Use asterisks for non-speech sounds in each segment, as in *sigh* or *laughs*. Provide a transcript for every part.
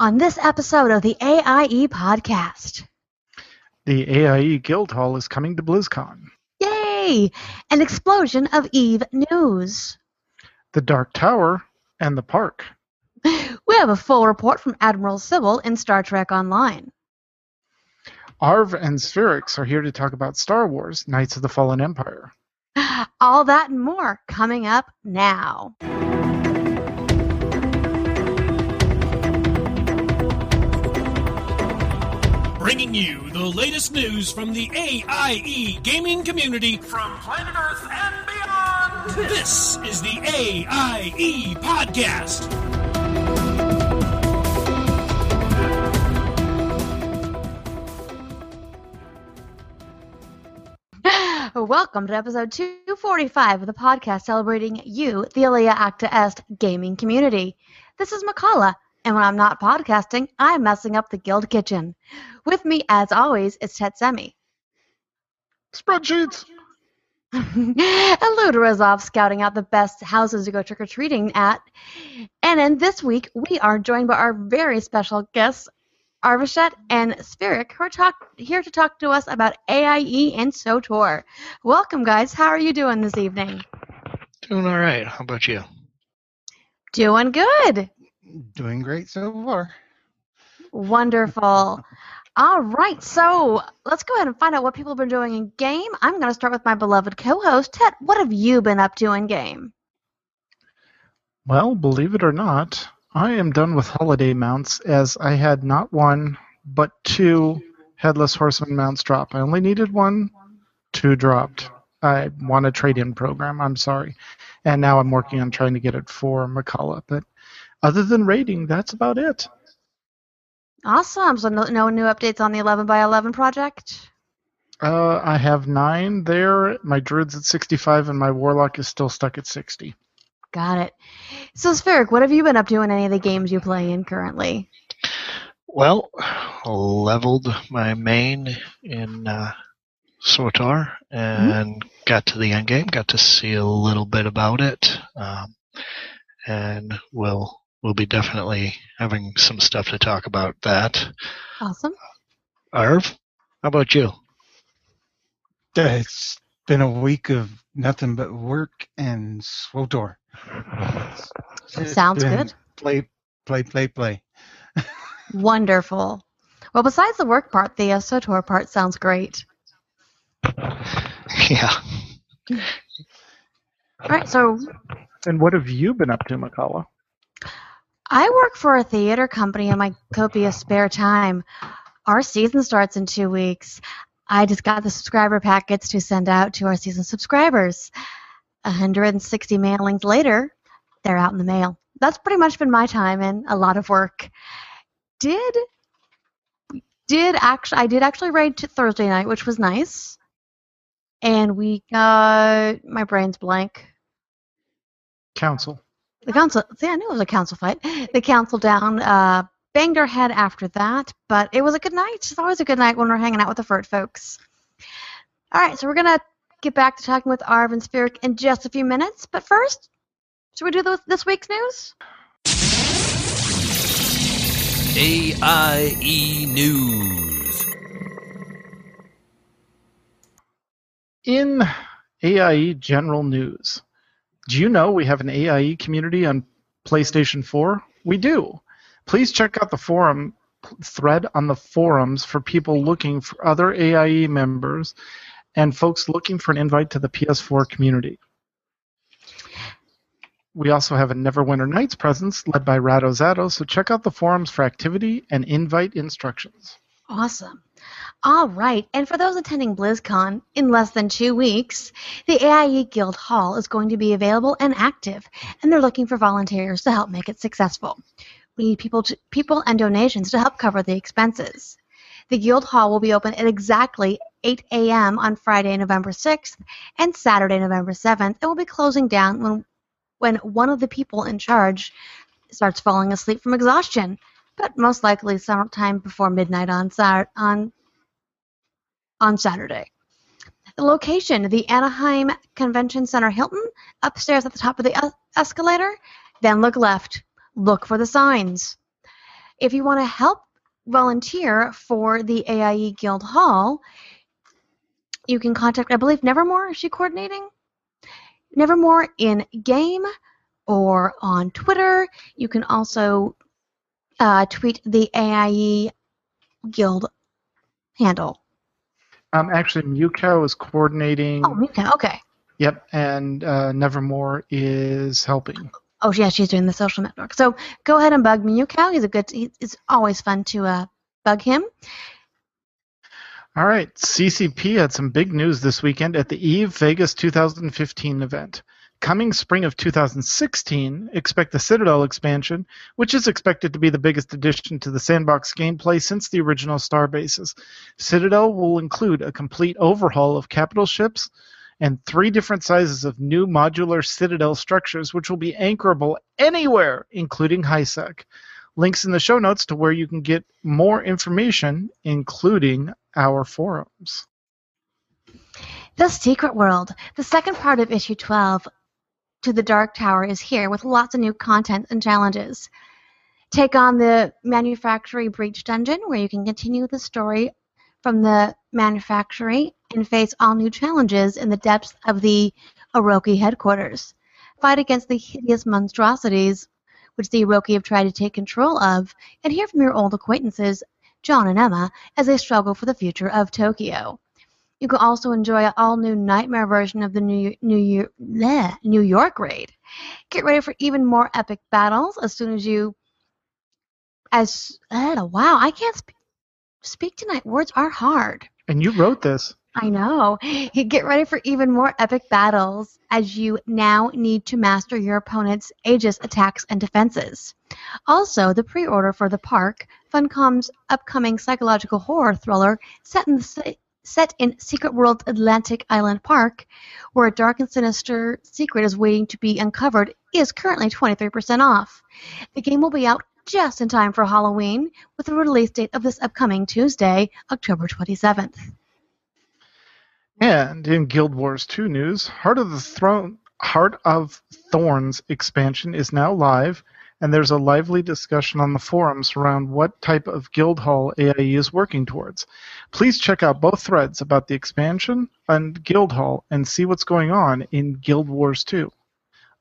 on this episode of the AIE podcast. The AIE Guildhall is coming to BlizzCon. Yay! An explosion of EVE news. The Dark Tower and the park. *laughs* We have a full report from Admiral Cybyl in Star Trek Online. Arv and Sferics are here to talk about Star Wars Knights of the Fallen Empire. *gasps* All that and more coming up now. Bringing you the latest news from the AIE gaming community from planet Earth and beyond. This is the AIE Podcast. *laughs* Welcome to episode 245 of the podcast celebrating you, the Alea Iacta Est gaming community. This is Mkallah, and when I'm not podcasting, I'm messing up the guild kitchen. With me, as always, is Tetsemi. Spreadsheets! *laughs* and Ludorazov scouting out the best houses to go trick or treating at. And then this week, we are joined by our very special guests, Arveshet and Sferics, who are talk- here to talk to us about AIE and SWTOR. Welcome, guys. How are you doing this evening? Doing all right. How about you? Doing good. Doing great so far. Wonderful. All right, so let's go ahead and find out what people have been doing in game. I'm going to start with my beloved co-host Ted. What have you been up to in game? Well, believe it or not, I am done with holiday mounts as I had not one, but two Headless Horseman mounts drop. I only needed one, two dropped. I want a trade in program, I'm sorry. And now I'm working on trying to get it for Mkallah. But other than raiding, that's about it. Awesome. So no, no new updates on the 11 by 11 project. Uh, I have nine there. My druid's at 65, and my warlock is still stuck at 60. Got it. So Sferics, what have you been up to in any of the games you play in currently? Well, leveled my main in uh, SWTOR and got to the end game. Got to see a little bit about it, um, and we'll we'll be definitely having some stuff to talk about that. Awesome. Arv, how about you? It's been a week of nothing but work and SWTOR. Sounds good. Play, play, play, play. *laughs* Wonderful. Well, besides the work part, the uh, SWTOR part sounds great. *laughs* Yeah. All right, so And what have you been up to, Mkallah? I work for a theater company in my copious spare time. Our season starts in two weeks. I just got the subscriber packets to send out to our season subscribers. 160 mailings later, they're out in the mail. That's pretty much been my time and a lot of work. Did did actually I did actually write Thursday night, which was nice. And we got my brain's blank. Council. The council, see, I knew it was a council fight. The council down uh, banged our head after that, but it was a good night. It's always a good night when we're hanging out with the Furt folks. All right, so we're going to get back to talking with Arv and Sferics in just a few minutes, but first, should we do the, this week's news? AIE News. In AIE General News, do you know we have an AIE community on PlayStation 4? We do. Please check out the forum thread on the forums for people looking for other AIE members and folks looking for an invite to the PS4 community. We also have a Neverwinter Nights presence led by Ratto Zatto, so check out the forums for activity and invite instructions. Awesome. All right, and for those attending BlizzCon in less than two weeks, the AIE Guild Hall is going to be available and active, and they're looking for volunteers to help make it successful. We need people, to, people and donations to help cover the expenses. The Guild Hall will be open at exactly 8 a.m. on Friday, November 6th, and Saturday, November 7th, and will be closing down when, when one of the people in charge starts falling asleep from exhaustion, but most likely sometime before midnight on Sat- on on Saturday. The location, the Anaheim Convention Center Hilton, upstairs at the top of the escalator. Then look left. Look for the signs. If you want to help volunteer for the AIE Guild Hall, you can contact, I believe, Nevermore. Is she coordinating? Nevermore in game or on Twitter. You can also uh, tweet the AIE Guild handle. Um, actually, Muko is coordinating. Oh, Mika. Okay. Yep, and uh, Nevermore is helping. Oh, yeah, she's doing the social network. So go ahead and bug Miyuko. He's a good. he- It's always fun to uh, bug him. All right, CCP had some big news this weekend at the EVE Vegas 2015 event. Coming spring of 2016, expect the Citadel expansion, which is expected to be the biggest addition to the sandbox gameplay since the original Starbases. Citadel will include a complete overhaul of capital ships and three different sizes of new modular Citadel structures, which will be anchorable anywhere, including HISEC. Links in the show notes to where you can get more information, including our forums. The Secret World, the second part of issue 12 to the Dark Tower, is here with lots of new content and challenges. Take on the Manufactory Breach Dungeon, where you can continue the story from the Manufactory and face all new challenges in the depths of the Orochi headquarters. Fight against the hideous monstrosities which the Orochi have tried to take control of, and hear from your old acquaintances, John and Emma, as they struggle for the future of Tokyo. You can also enjoy an all-new nightmare version of the New, New, Year, bleh, New York raid. Get ready for even more epic battles as soon as you. As uh, wow, I can't sp- speak tonight. Words are hard. And you wrote this. I know. *laughs* Get ready for even more epic battles as you now need to master your opponent's Aegis attacks and defenses. Also, the pre-order for The Park, Funcom's upcoming psychological horror thriller set in the set in Secret World Atlantic Island Park, where a dark and sinister secret is waiting to be uncovered, is currently 23% off. The game will be out just in time for Halloween, with a release date of this upcoming Tuesday, October 27th. And in Guild Wars 2 news, Heart of the Throne Heart of Thorns expansion is now live, and there's a lively discussion on the forums around what type of guild hall AIE is working towards. Please check out both threads about the expansion and guild hall and see what's going on in Guild Wars 2.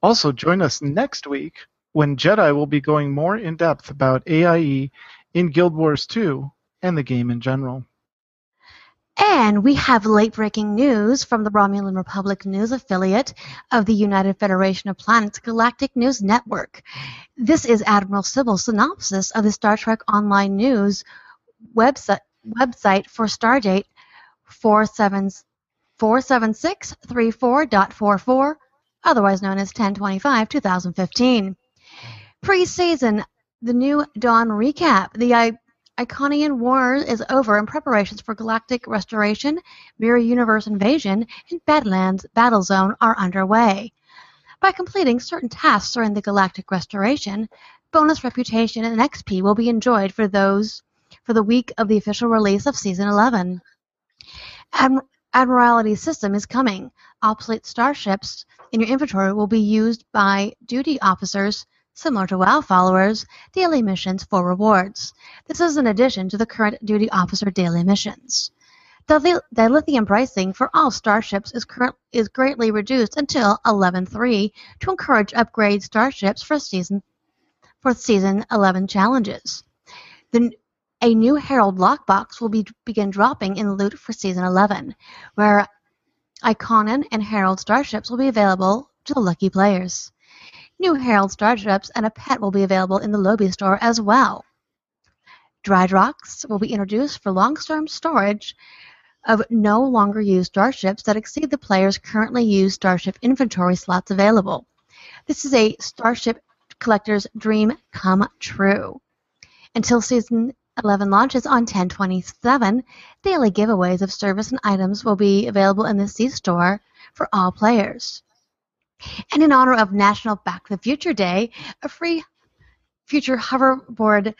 Also, join us next week when Jedi will be going more in depth about AIE in Guild Wars 2 and the game in general. And we have late breaking news from the Romulan Republic News affiliate of the United Federation of Planets Galactic News Network. This is Admiral Cybyl's synopsis of the Star Trek Online News website, website for Stardate 47634.44, otherwise known as 1025 2015. Pre-season, the new Dawn recap. The I- Iconian War is over and preparations for galactic restoration, mirror universe invasion, and Badlands Battle Zone are underway. By completing certain tasks during the galactic restoration, bonus reputation and XP will be enjoyed for those for the week of the official release of Season 11. Adm- Admiralty system is coming. Obsolete starships in your inventory will be used by duty officers similar to WoW followers, daily missions for rewards. This is in addition to the current duty officer daily missions. The, li- lithium pricing for all starships is, current, is greatly reduced until 11.3 to encourage upgrade starships for season for season 11 challenges. The, a new Herald lockbox will be, begin dropping in loot for season 11, where Iconian and Herald starships will be available to the lucky players. New Herald starships and a pet will be available in the Lobi store as well. Dry docks will be introduced for long-term storage of no longer used starships that exceed the player's currently used starship inventory slots available. This is a Starship collector's dream come true. Until season 11 launches on 1027, daily giveaways of service and items will be available in the C store for all players. And in honor of National Back to the Future Day, a free future hoverboard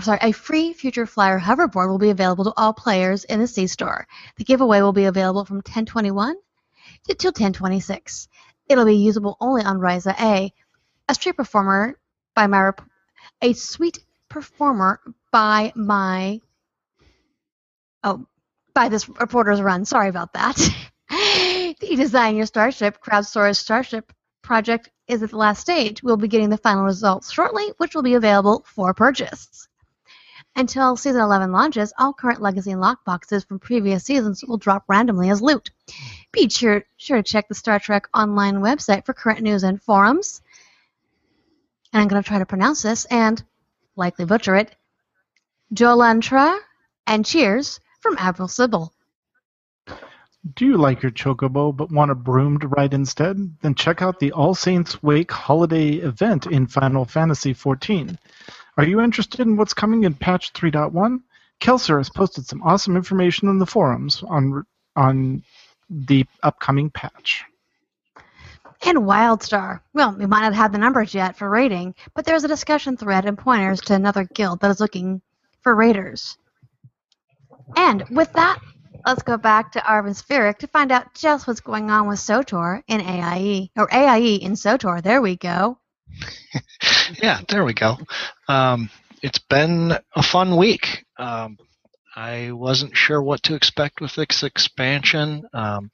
sorry, a free future flyer hoverboard will be available to all players in the C store. The giveaway will be available from 1021 to 1026. It'll be usable only on Risa A. A street performer by my rep- a sweet performer by my oh by this reporter's run. Sorry about that. *laughs* the Design Your Starship crowdsourced starship project is at the last stage. We'll be getting the final results shortly, which will be available for purchase. Until season 11 launches, all current legacy lockboxes from previous seasons will drop randomly as loot. Be sure, sure to check the Star Trek online website for current news and forums. And I'm going to try to pronounce this and likely butcher it. Jolan'tru and cheers from Admiral Cybyl. Do you like your chocobo but want a broom to ride instead? Then check out the All Saints Wake holiday event in Final Fantasy XIV. Are you interested in what's coming in patch 3.1? Kelser has posted some awesome information in the forums on on the upcoming patch. And Wildstar. Well, we might not have the numbers yet for rating, but there's a discussion thread and pointers to another guild that is looking for raiders. And with that, let's go back to Arvin Sferics to find out just what's going on with SWTOR in AIE, or AIE in SWTOR. There we go. *laughs* yeah, there we go. Um, it's been a fun week. Um, I wasn't sure what to expect with this expansion. Um,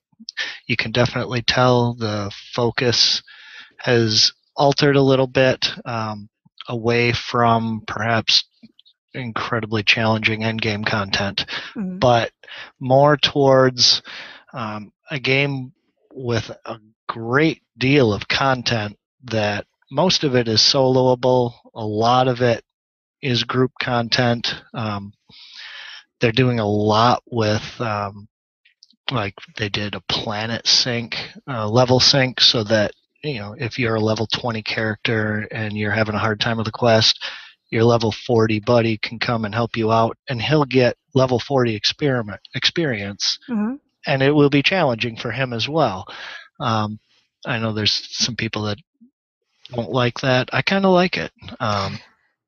you can definitely tell the focus has altered a little bit um, away from perhaps incredibly challenging end game content, Mhm. but more towards um, a game with a great deal of content that most of it is soloable, a lot of it is group content. Um, they're doing a lot with um, like they did a planet sync, uh, level sync, so that you know if you're a level 20 character and you're having a hard time with a quest, your level 40 buddy can come and help you out, and he'll get level 40 experiment experience, Mhm. and it will be challenging for him as well. Um, I know there's some people that don't like that. I kind of like it. Um,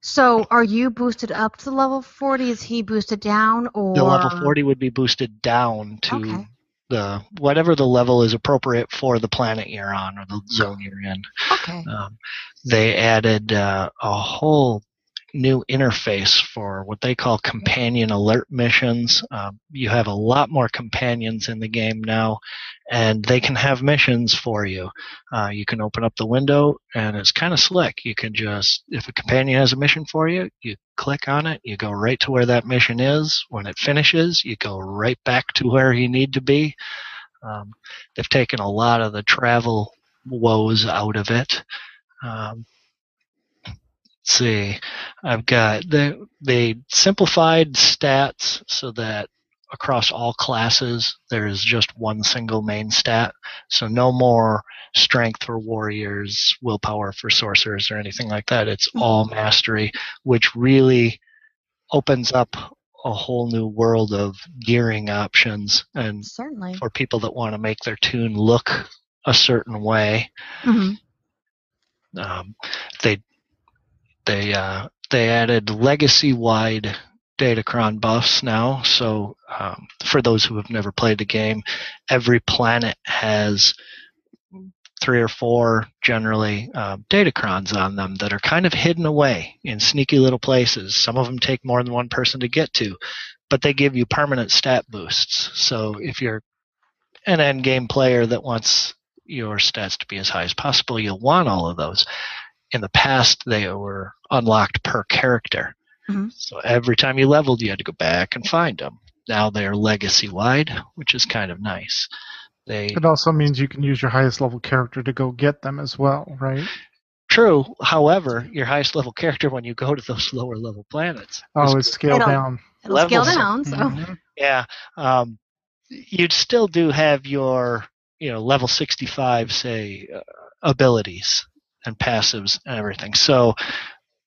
So, are you boosted up to level 40? Is he boosted down, or the level 40 would be boosted down to Okay. the whatever the level is appropriate for the planet you're on or the zone you're in. Okay. Um, they added uh, a whole new interface for what they call companion alert missions. Um, you have a lot more companions in the game now, and they can have missions for you. Uh, you can open up the window, and it's kind of slick. You can just, if a companion has a mission for you, you click on it, you go right to where that mission is. When it finishes, you go right back to where you need to be. Um, they've taken a lot of the travel woes out of it. Um, see, I've got they they simplified stats so that across all classes there is just one single main stat. So no more strength for warriors, willpower for sorcerers, or anything like that. It's all mastery, which really opens up a whole new world of gearing options and Certainly. for people that want to make their tune look a certain way. hmm Um, they they uh, they added legacy-wide Datacron buffs now. So um, for those who have never played the game, every planet has three or four generally uh, Datacrons on them that are kind of hidden away in sneaky little places. Some of them take more than one person to get to, but they give you permanent stat boosts. So if you're an end game player that wants your stats to be as high as possible, you'll want all of those. In the past, they were unlocked per character. Mhm. So every time you leveled, you had to go back and find them. Now they're legacy wide, which is kind of nice. They It also means you can use your highest level character to go get them as well, right? true. However, your highest level character when you go to those *laughs* lower level planets. Oh, it's scaled It'll- down. It'll scale down. So. Mhm. yeah. Um, you'd still do have your you know level 65 say uh, abilities and passives and everything. So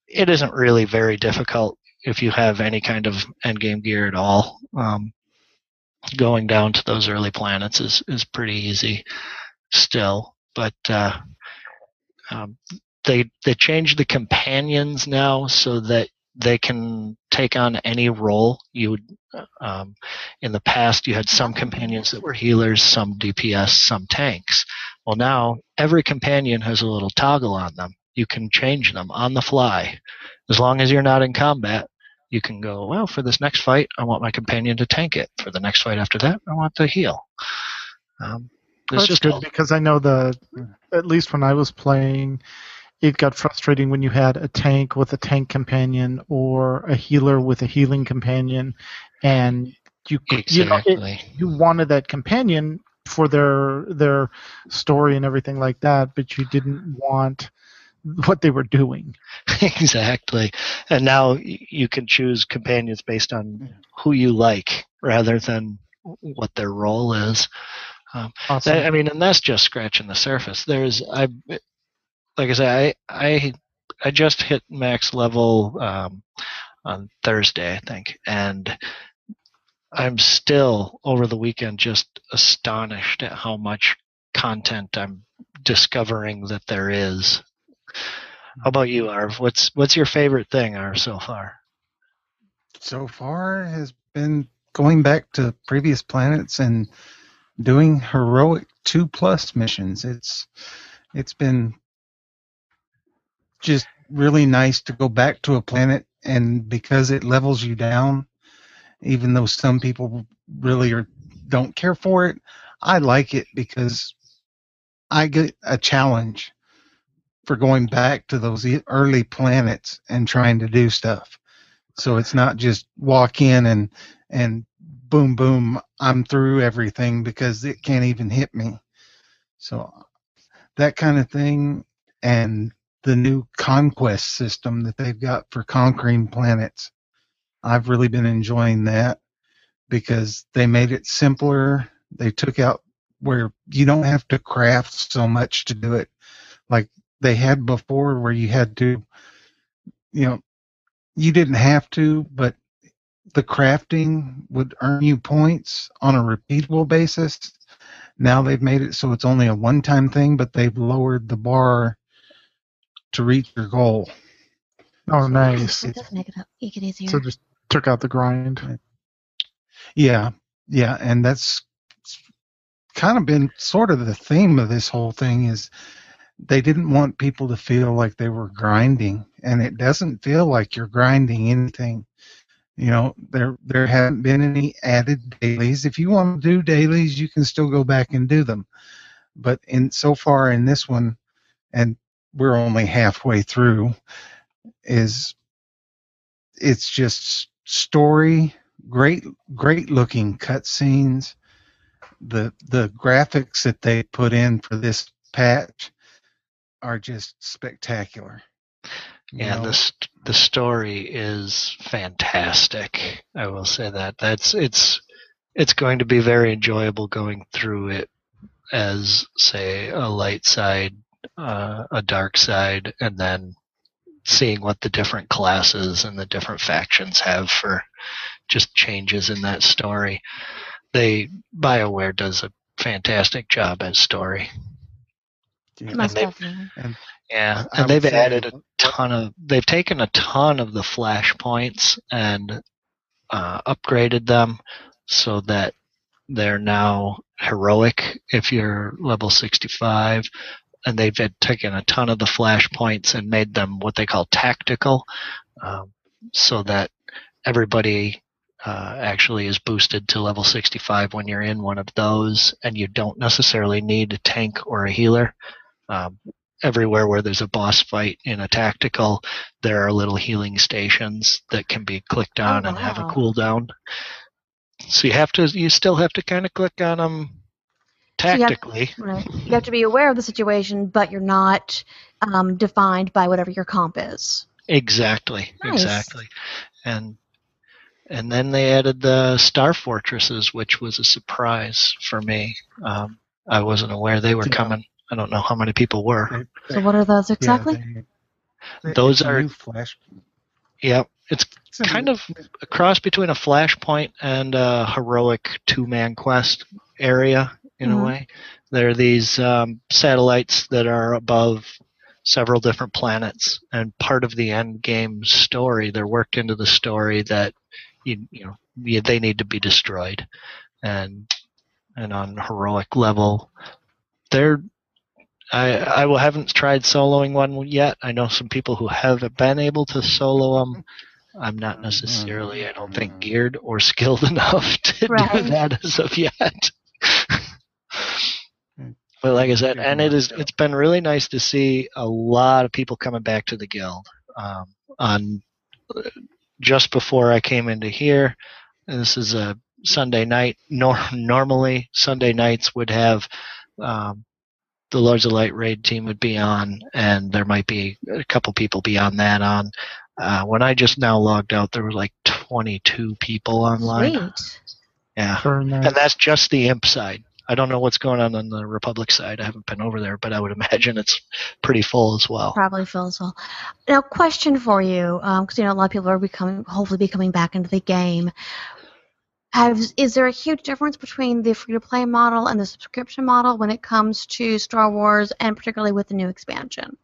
it isn't really very difficult if you have any kind of end game gear at all. Um, going down to those early planets is, is pretty easy still, but uh, um, they they changed the companions now so that they can take on any role you would um, in the past you had some companions that were healers some dps some tanks well now every companion has a little toggle on them you can change them on the fly. As long as you're not in combat, you can go, well, for this next fight, I want my companion to tank it. For the next fight after that, I want to heal. Um, it's That's just good all- because I know the at least when I was playing, it got frustrating when you had a tank with a tank companion or a healer with a healing companion, and you you know it, you wanted that companion for their their story and everything like that, but you didn't want what they were doing. *laughs* exactly. And now you can choose companions based on who you like rather than what their role is. Awesome. That- I mean, and that's just scratching the surface. There's, I, like I say, I, I, I just hit max level um, on Thursday, I think, and I'm still over the weekend just astonished at how much content I'm discovering that there is. How about you, Arv? What's what's your favorite thing, Arv, so far? so far has been going back to previous planets and doing heroic two plus missions. It's it's been just really nice to go back to a planet and because it levels you down, even though some people really are don't care for it, I like it because I get a challenge for going back to those early planets and trying to do stuff. So it's not just walk in and and boom boom I'm through everything because it can't even hit me. So that kind of thing and the new conquest system that they've got for conquering planets. I've really been enjoying that because they made it simpler. They took out where you don't have to craft so much to do it like they had before where you had to you know you didn't have to but the crafting would earn you points on a repeatable basis now they've made it so it's only a one time thing but they've lowered the bar to reach your goal oh, nice. It does make it, make it easier. So just took out the grind. Yeah, yeah, and that's kind of been sort of the theme of this whole thing is they didn't want people to feel like they were grinding, and it doesn't feel like you're grinding anything. You know, there there haven't been any added dailies. If you want to do dailies, you can still go back and do them. But in so far in this one, and we're only halfway through, is it's just story great great looking cutscenes. The the graphics that they put in for this patch are just spectacular. Yeah, the st- the story is fantastic. I will say that. That's it's it's going to be very enjoyable going through it as say a light side, uh, a dark side, and then seeing what the different classes and the different factions have for just changes in that story. They BioWare does a fantastic job at story. yeah, Most they- definitely. Yeah, and they've say- added a ton of. They've taken a ton of the flashpoints and uh, upgraded them so that they're now heroic if you're level 65, and they've had taken a ton of the flashpoints and made them what they call tactical, um, so that everybody. Uh, actually is boosted to level 65 when you're in one of those and you don't necessarily need a tank or a healer um, everywhere where there's a boss fight in a tactical, there are little healing stations that can be clicked on and have a cooldown. So you have to, you still have to kind of click on them you have- tactically. Right. You have to be aware of the situation, but you're not um, defined by whatever your comp is. Exactly, Nice. exactly. And and then they added the star fortresses, which was a surprise for me. Um, I wasn't aware they were coming. I don't know how many people were. So what are those yeah, exactly? they- they- Those it's a are- new flash. Yep, it's it's kind new- of a cross between a flashpoint and a heroic two-man quest area in Mhm. a way. There are these um, satellites that are above several different planets, and part of the end game story, they're worked into the story that you you know you, they need to be destroyed, and and on heroic level, they're I I will- haven't tried soloing one yet. I know some people who have been able to solo them. I'm not necessarily, I don't think, geared or *laughs* skilled enough to Right. do that as of yet. But like I said, and it is it's been really nice to see a lot of people coming back to the guild. Um, on just before I came into here, and this is a Sunday night. Nor- *laughs* normally Sunday nights would have um, the Lords of Light raid team would be on, and there might be a couple people beyond that on. Uh, when I just now logged out, there were like 22 people online. Sweet. Yeah, nice. and that's just the imp side. I don't know what's going on on the Republic side. I haven't been over there, but I would *laughs* imagine it's pretty full as well. Probably full as well. Now, question for you, because you know a lot of people are becoming, hopefully, be coming back into the game. Have, is there a huge difference between the free-to-play model and the subscription model when it comes to Star Wars, and particularly with the new expansion?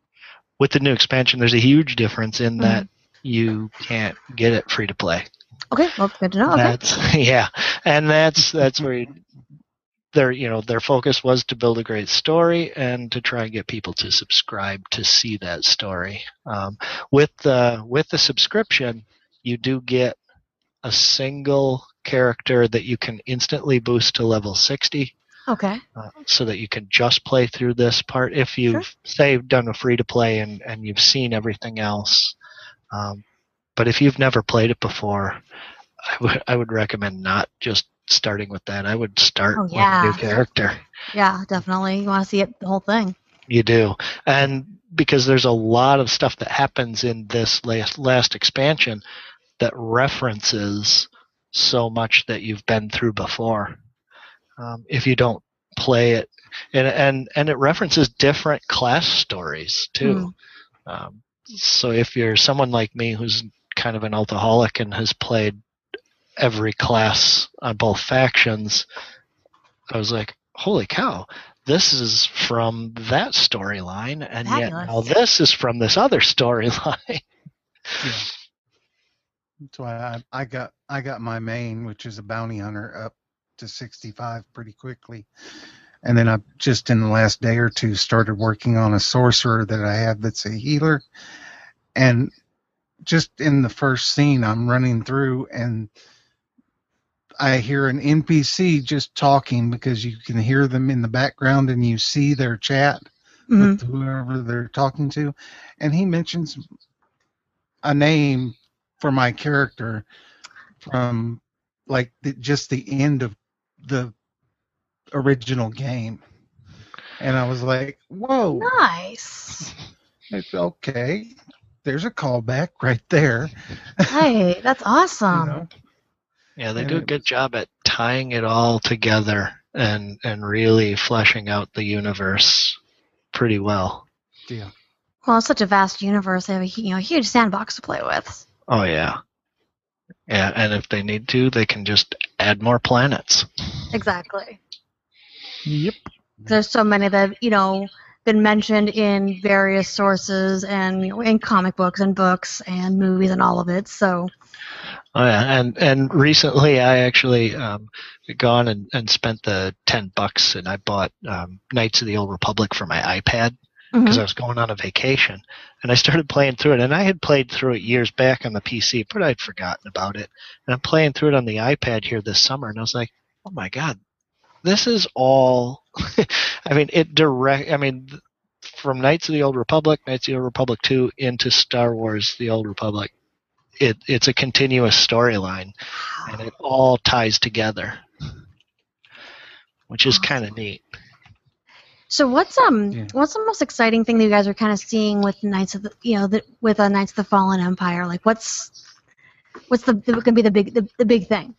With the new expansion, there's a huge difference in Mm-hmm. that you can't get it free to play. Okay, well, good to know. Okay. That's *laughs* yeah, and that's that's where you- their you know their focus was to build a great story and to try and get people to subscribe to see that story. Um, with the with the subscription, you do get a single character that you can instantly boost to level sixty. Okay. Uh, so that you can just play through this part if you've Sure. say done a free to play and, and you've seen everything else um, but if you've never played it before I would I would recommend not just starting with that I would start Oh, with a yeah. new character Yeah, definitely. You want to see it, the whole thing. you do and because there's a lot of stuff that happens in this last last expansion that references so much that you've been through before um, if you don't play it and and and it references different class stories too um, so if you're someone like me who's kind of an alcoholic and has played every class on both factions i was like holy cow this is from that storyline and yet now this is from this other storyline *laughs* That's why I, I got I got my main, which is a bounty hunter, up to 65 pretty quickly. And then I just in the last day or two started working on a sorcerer that I have that's a healer. And just in the first scene, I'm running through and I hear an NPC just talking because you can hear them in the background and you see their chat Mhm. with whoever they're talking to, and he mentions a name for my character from like the, just the end of the original game, and I was like, "Whoa, Nice. it's okay." There's a callback right there. Hey, that's *laughs* you awesome. know? Yeah they And do a good was- job at tying it all together and and really fleshing out the universe pretty well Yeah. Well, it's such a vast universe. They have a you know huge sandbox to play with. oh yeah yeah and if they need to they can just add more planets Exactly. Yep. There's so many that have, you know been mentioned in various sources and you know, in comic books and books and movies and all of it. So Oh yeah, and and recently I actually um, gone and, and spent the ten bucks and I bought um, Knights of the Old Republic for my iPad because mhm. I was going on a vacation and I started playing through it and I had played through it years back on the PC, but I'd forgotten about it. And I'm playing through it on the iPad here this summer and I was like, oh my god, this is all. *laughs* I mean, it direct. I mean, from Knights of the Old Republic, Knights of the Old Republic two into Star Wars: The Old Republic. It it's a continuous storyline, and it all ties together, which is kind of neat. So what's um Yeah. what's the most exciting thing that you guys are kind of seeing with Knights of the you know the, with uh, Knights of the Fallen Empire? Like what's what's the, the gonna be the big the, the big thing?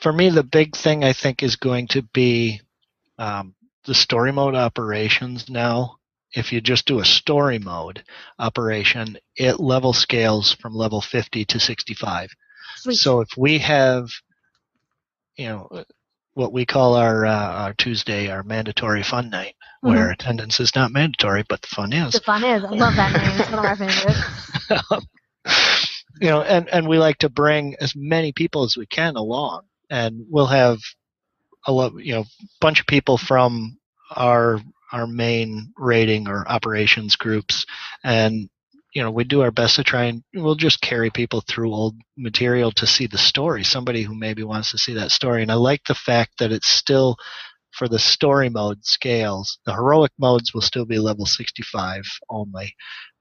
For me, the big thing I think is going to be um, the story mode operations now. If you just do a story mode operation, it level scales from level 50 to 65. Sweet. So if we have, you know, what we call our uh, our Tuesday, our mandatory fun night, Mhm. where attendance is not mandatory, but the fun is. the fun is I love that name. It's one of my favorites. *laughs* you know, and and we like to bring as many people as we can along, and we'll have a lot, you know, bunch of people from our our main rating or operations groups, and you know we do our best to try and we'll just carry people through old material to see the story. Somebody who maybe wants to see that story, and I like the fact that it's still for the story mode scales. The heroic modes will still be level 65 only,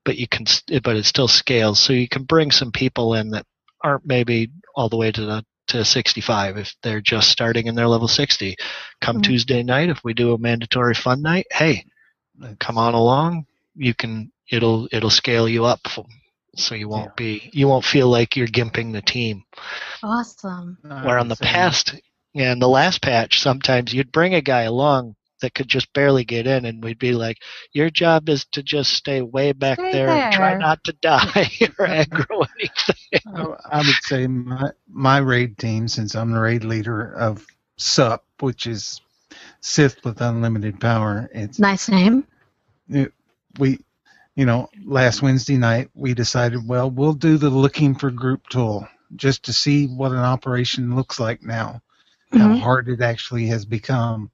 but you can but it still scales, so you can bring some people in that aren't maybe all the way to the to 65 if they're just starting and they're level 60. Come Mhm. Tuesday night, if we do a mandatory fun night, hey, come on along. You can it'll it'll scale you up, f- so you won't be you won't feel like you're gimping the team. Awesome. Where on the past and the last patch, sometimes you'd bring a guy along that could just barely get in, and we'd be like, "Your job is to just stay way back Stay there, and try not to die *laughs* or aggro *laughs* anything." I, I would say my my raid team, since I'm the raid leader of SUP, which is Sith with unlimited power. It's Nice name. we, you know, last Wednesday night we decided, well, we'll do the looking for group tool just to see what an operation looks like now, how Mhm. hard it actually has become.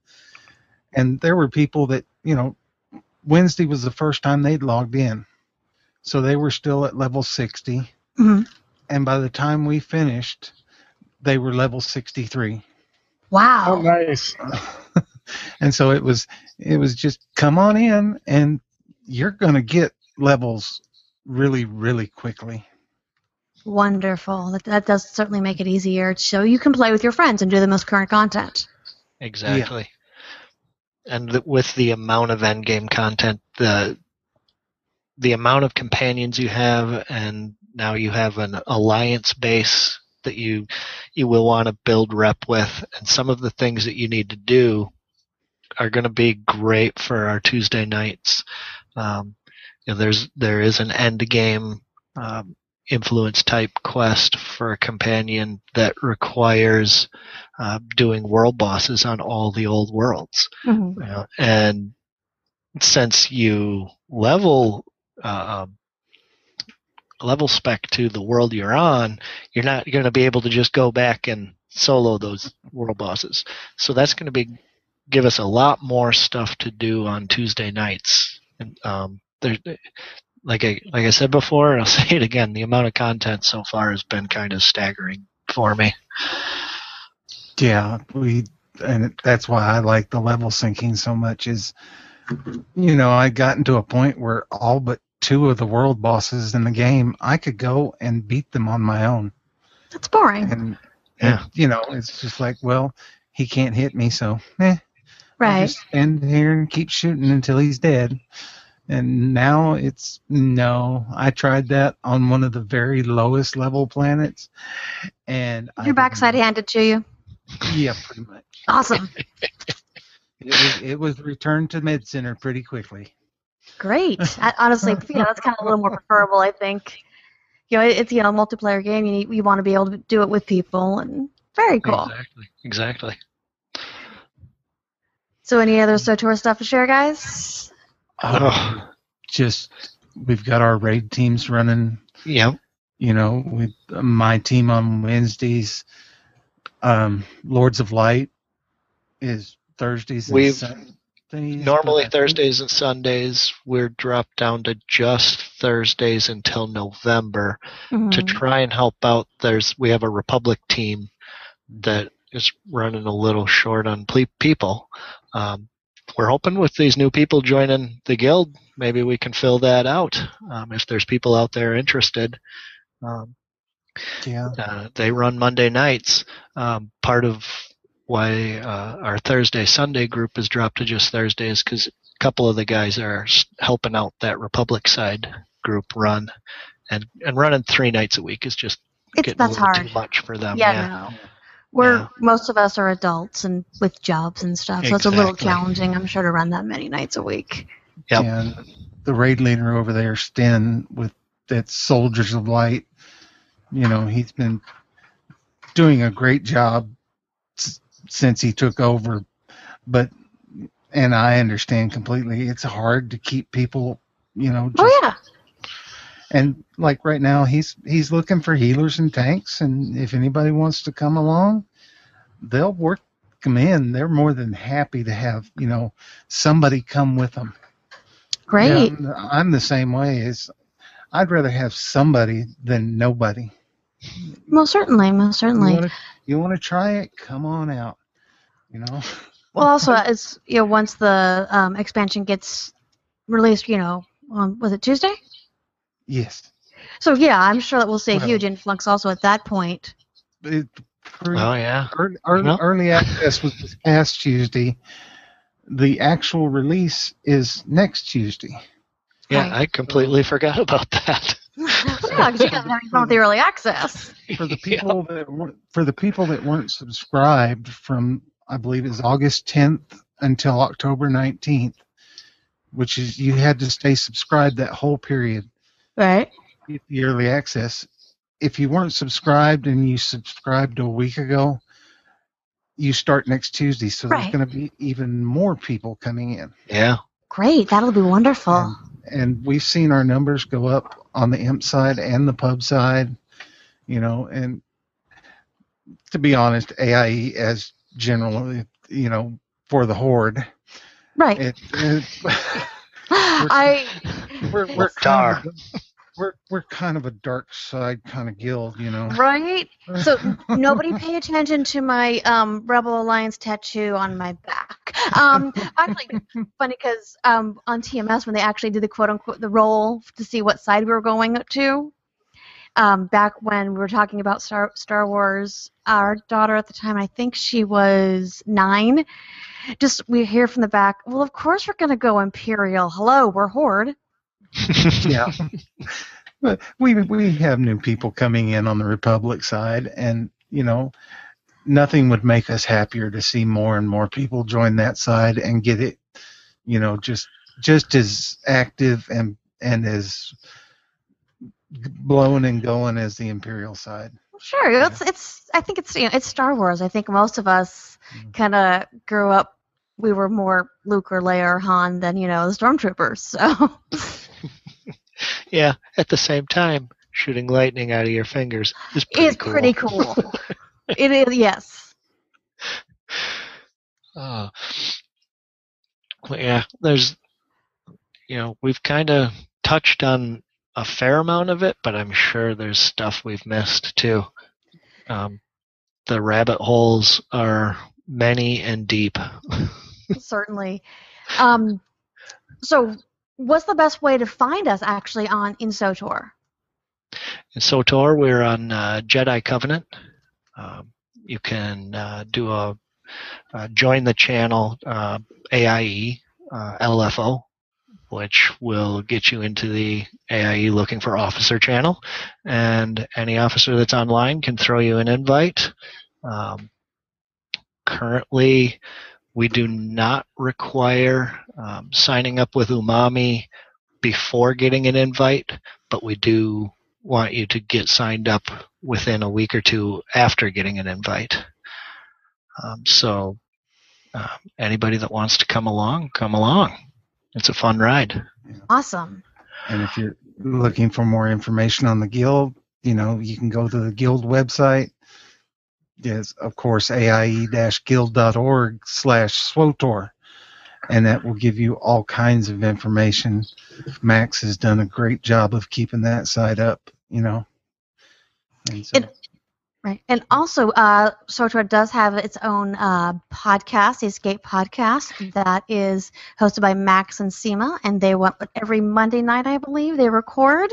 And there were people that, you know, Wednesday was the first time they'd logged in, so they were still at level 60 Mhm. and by the time we finished, they were level 63. Wow. Oh, nice. *laughs* and so it was it was just come on in and you're going to get levels really really quickly. Wonderful. That, that does certainly make it easier so you can play with your friends and do the most current content. Exactly. And th- with the amount of endgame content, the the amount of companions you have, and now you have an alliance base that you you will want to build rep with, and some of the things that you need to do are going to be great for our Tuesday nights. Um, you know, there's there is an end game um, influence type quest for a companion that requires uh, doing world bosses on all the old worlds. Mhm. you know, and since you level uh, um, level spec to the world you're on, you're not going to be able to just go back and solo those world bosses. So that's going to be give us a lot more stuff to do on Tuesday nights. And um, there, like I like I said before, and I'll *laughs* say it again, the amount of content so far has been kind of staggering for me. Yeah, we and that's why I like the level syncing so much is you know, I gotten to a point where all but two of the world bosses in the game, I could go and beat them on my own. That's boring. And, Yeah. and you know, it's just like, well, he can't hit me, so eh, I'll Right. just stand here and keep shooting until he's dead. And now it's no. I tried that on one of the very lowest level planets, and I Your backside handed to you. Yeah, pretty much. Awesome. *laughs* It was, it was returned to mid center pretty quickly. Great. I, *laughs* honestly, you know, that's kind of a little more preferable, I think. You know, it's you know, a multiplayer game. You need, you want to be able to do it with people, and very cool. Exactly. Exactly. So, any other SWTOR stuff to share, guys? Oh, Just we've got our raid teams running. yep. You know, with my team on Wednesdays. Um, Lords of Light is Thursdays and We've- Sundays. Normally but think- Thursdays and Sundays, we're dropped down to just Thursdays until November to Mhm. try and help out. There's we have a Republic team that is running a little short on ple- people. Um, we're hoping with these new people joining the guild, maybe we can fill that out. Um, if there's people out there interested, um, Yeah. uh, they run Monday nights. Um, part of why uh, our Thursday Sunday group is dropped to just Thursdays because a couple of the guys are helping out that Republic side group run, and and running three nights a week is just It's getting that's a little hard. too much for them. yeah, yeah. no. We're Yeah. most of us are adults and with jobs and stuff, so it's a little challenging. I'm sure to run that many nights a week. Yep. And the raid leader over there, Sten, with that Soldiers of Light, you know, he's been doing a great job s- since he took over. But, and I understand completely, it's hard to keep people, you know, oh, just, Oh yeah, and like right now, he's he's looking for healers and tanks, and if anybody wants to come along, they'll work them in, they're more than happy to have you know somebody come with them. Great. Yeah, I'm the same way. Is I'd rather have somebody than nobody. Most certainly. Most certainly. You want to try it? Come on out. You know. Well, also, it's you know once the um, expansion gets released, you know, on was it Tuesday? Yes. So yeah, I'm sure that we'll see a Well- huge influx also at that point. It, pre- Oh yeah. early, early, No. early access was this past Tuesday. The actual release is next Tuesday. Yeah, Right. I completely forgot about that. *laughs* yeah, because you got having fun with the early access. For the *laughs* Yeah. people that weren't, for the people that weren't subscribed from I believe it's August 10th until October 19th, which is you had to stay subscribed that whole period. Right. get the early access. If you weren't subscribed and you subscribed a week ago, you start next Tuesday. So Right. there's going to be even more people coming in. Yeah. Great. That'll be wonderful. And, and we've seen our numbers go up on the imp side and the pub side, you know, and to be honest, AIE as generally, you know, for the horde, right. it, it *laughs* I we're, we're Dar. kind of, we're, we're kind of a dark side kind of guild, you know. right. So *laughs* nobody pay attention to my um, Rebel Alliance tattoo on my back. Um, actually, funny because um, on TMS when they actually did the quote unquote the roll to see what side we were going to, um, back when we were talking about Star Star Wars, our daughter at the time, I think she was nine. Just we hear from the back. Well, of course we're going to go Imperial. Hello, we're Horde. Yeah. *laughs* But we we have new people coming in on the Republic side, and you know, nothing would make us happier to see more and more people join that side and get it, you know, just just as active and and as blowing and going as the Imperial side. Sure, it's it's. I think it's you know it's Star Wars. I think most of us Mhm. kind of grew up. We were more Luke or Leia or Han than you know the stormtroopers. So *laughs* Yeah. At the same time, shooting lightning out of your fingers is pretty it's cool. pretty cool. *laughs* it is yes. Uh, yeah, there's, you know, we've kind of touched on a fair amount of it, but I'm sure there's stuff we've missed too. Um, the rabbit holes are many and deep. *laughs* certainly. Um, so, what's the best way to find us actually on in SWTOR? In SWTOR, we're on uh, Jedi Covenant. Um, you can uh, do a uh, join the channel uh, AIE uh, LFO, which will get you into the AIE looking for officer channel, and any officer that's online can throw you an invite. Um, currently, we do not require um, signing up with Umami before getting an invite, but we do want you to get signed up within a week or two after getting an invite. Um, so, uh, anybody that wants to come along, come along. It's a fun ride. Awesome. And if you're looking for more information on the guild, you know, you can go to the guild website. Yes, of course, aie-guild.org slash SWTOR. And that will give you all kinds of information. Max has done a great job of keeping that site up, you know. And so, Right. And also, uh, does have its own uh, podcast, the Escape Podcast, that is hosted by Max and Seema, and they want every Monday night, I believe, they record.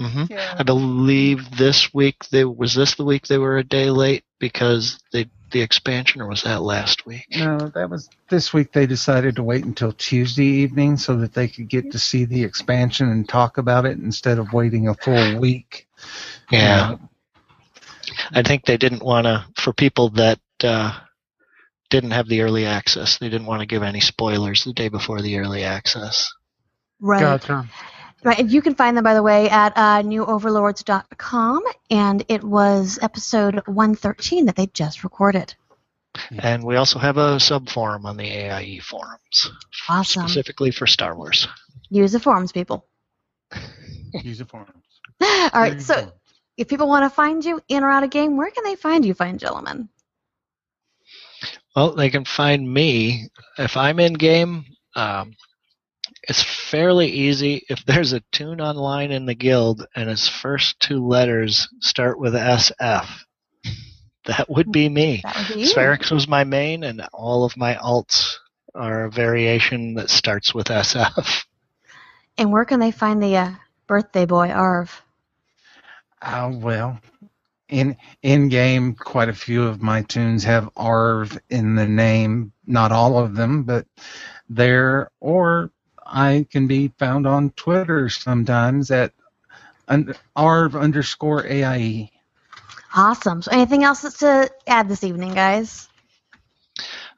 Hmm I believe this week they was this the week they were a day late because they the expansion, or was that last week? no, that was this week. They decided to wait until Tuesday evening so that they could get to see the expansion and talk about it instead of waiting a full week. Yeah. Uh, I think they didn't want to, for people that uh, didn't have the early access, they didn't want to give any spoilers the day before the early access. Right. Gotcha. Right. And you can find them, by the way, at uh, newoverlords.com, and it was episode 113 that they just recorded. And we also have a sub forum on the AIE forums, Awesome. specifically for Star Wars. Use the forums, people. *laughs* Use the forums. them. *laughs* All right. So, if people want to find you in or out of game, where can they find you, fine gentlemen? Well, they can find me if I'm in game. Um, it's fairly easy. If there's a tune online in the guild and its first two letters start with SF, that would be me. *laughs* That would be. Sferics was my main, and all of my alts are a variation that starts with SF. And where can they find the uh, birthday boy, Arv? Uh, well, in in game, quite a few of my tunes have Arv in the name. Not all of them, but there. Or I can be found on Twitter sometimes at un, Arv underscore AIE. Awesome. So anything else that's to add this evening, guys?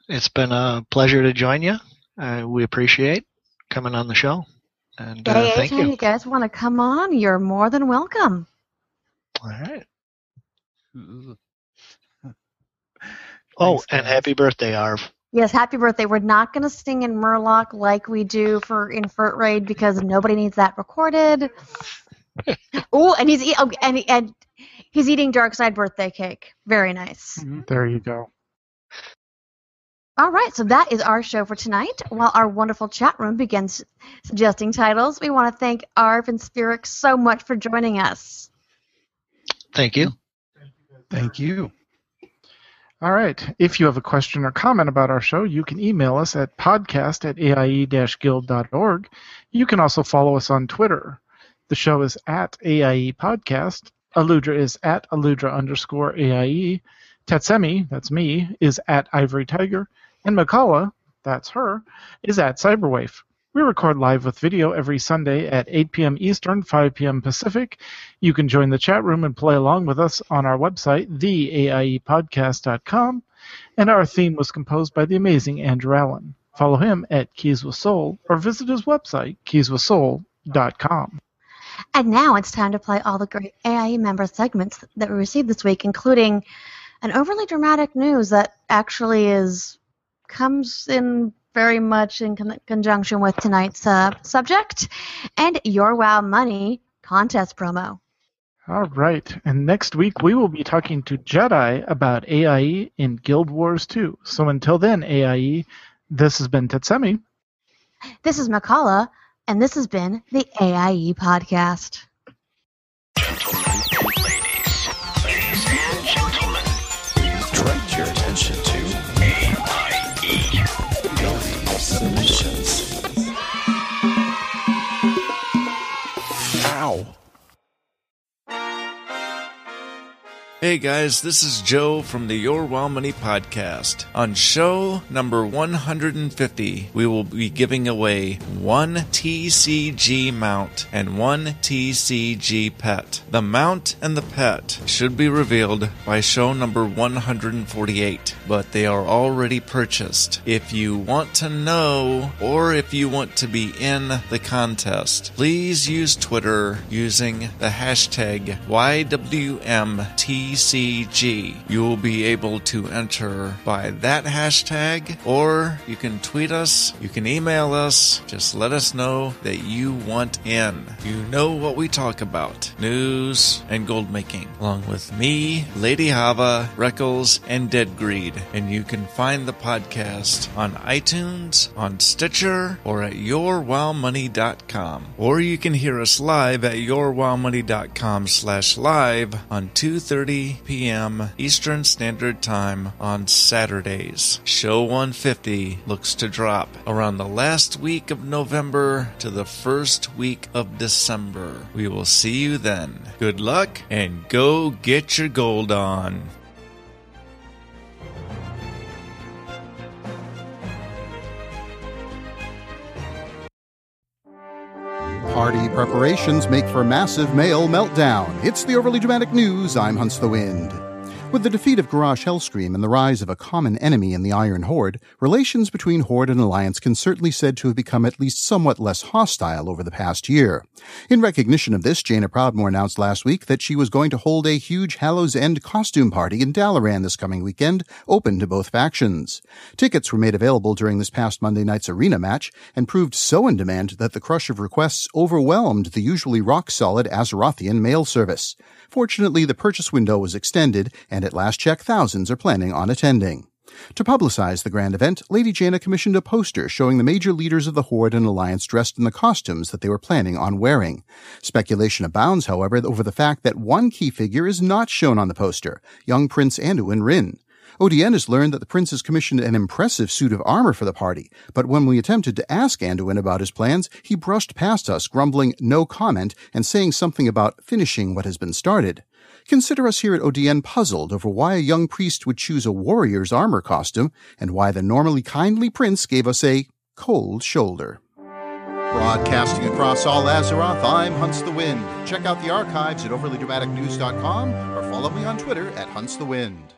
It's been a pleasure to join you. Uh, we appreciate coming on the show, and uh, Hey, thank anytime you. you guys want to come on, you're more than welcome. All right. Oh, Thanks, and happy birthday, Arv. Yes, happy birthday. We're not going to sing in Murloc like we do for Infert Raid because nobody needs that recorded. *laughs* oh, and he's eat- oh, and, and he's eating dark side birthday cake. Very nice. Mm-hmm. There you go. All right, so that is our show for tonight. While our wonderful chat room begins suggesting titles, we want to thank Arv and Sferics so much for joining us. Thank you. Thank you. All right. If you have a question or comment about our show, you can email us at podcast at aie-guild.org. You can also follow us on Twitter. The show is at AIE Podcast. Alludra is at Alludra underscore AIE. Tetsemi, that's me, is at Ivory Tiger. And Mkallah, that's her, is at Cyberwave. We record live with video every Sunday at 8 p.m. Eastern, 5 p.m. Pacific. You can join the chat room and play along with us on our website, theaiepodcast.com. And our theme was composed by the amazing Andrew Allen. Follow him at Keys with Soul or visit his website, keyswithsoul.com. And now it's time to play all the great AIE member segments that we received this week, including an overly dramatic news that actually is comes in very much in con- conjunction with tonight's uh, subject, and your Wow Money contest promo. All right. And next week we will be talking to Jedi about AIE in Guild Wars 2. So until then, AIE, this has been Tetsemi. This is Mkallah, and this has been the AIE podcast. Hey guys, this is Joe from the Your Wow Money podcast. On show number 150, we will be giving away one TCG mount and one TCG pet. The mount and the pet should be revealed by show number 148, but they are already purchased. If you want to know or if you want to be in the contest, please use Twitter using the hashtag YWMTCG. You will be able to enter by that hashtag, or you can tweet us, you can email us. Just let us know that you want in. You know what we talk about news and gold making, along with me, Lady Hava, Reckles, and Dead Greed. And you can find the podcast on iTunes, on Stitcher, or at yourwowmoney.com. Or you can hear us live at yourwowmoney.com slash live on 2.30 p.m. Eastern Standard Time on Saturdays. Show 150 looks to drop around the last week of November to the first week of December. We will see you then. Good luck and go get your gold on. Party preparations make for massive male meltdown. It's the overly dramatic news. I'm Hunts the Wind. With the defeat of Garrosh Hellscream and the rise of a common enemy in the Iron Horde, relations between Horde and Alliance can certainly said to have become at least somewhat less hostile over the past year. In recognition of this, Jaina Proudmoore announced last week that she was going to hold a huge Hallows End costume party in Dalaran this coming weekend, open to both factions. Tickets were made available during this past Monday night's arena match and proved so in demand that the crush of requests overwhelmed the usually rock-solid Azerothian mail service. Fortunately, the purchase window was extended, and at last check, thousands are planning on attending. To publicize the grand event, Lady Jaina commissioned a poster showing the major leaders of the Horde and Alliance dressed in the costumes that they were planning on wearing. Speculation abounds, however, over the fact that one key figure is not shown on the poster, young Prince Anduin Wrynn. Has learned that the prince has commissioned an impressive suit of armor for the party, but when we attempted to ask Anduin about his plans, he brushed past us, grumbling no comment and saying something about finishing what has been started. Consider us here at ODN puzzled over why a young priest would choose a warrior's armor costume and why the normally kindly prince gave us a cold shoulder. Broadcasting across all Azeroth, I'm Hunts the Wind. Check out the archives at overlydramaticnews.com or follow me on Twitter at Hunts the Wind.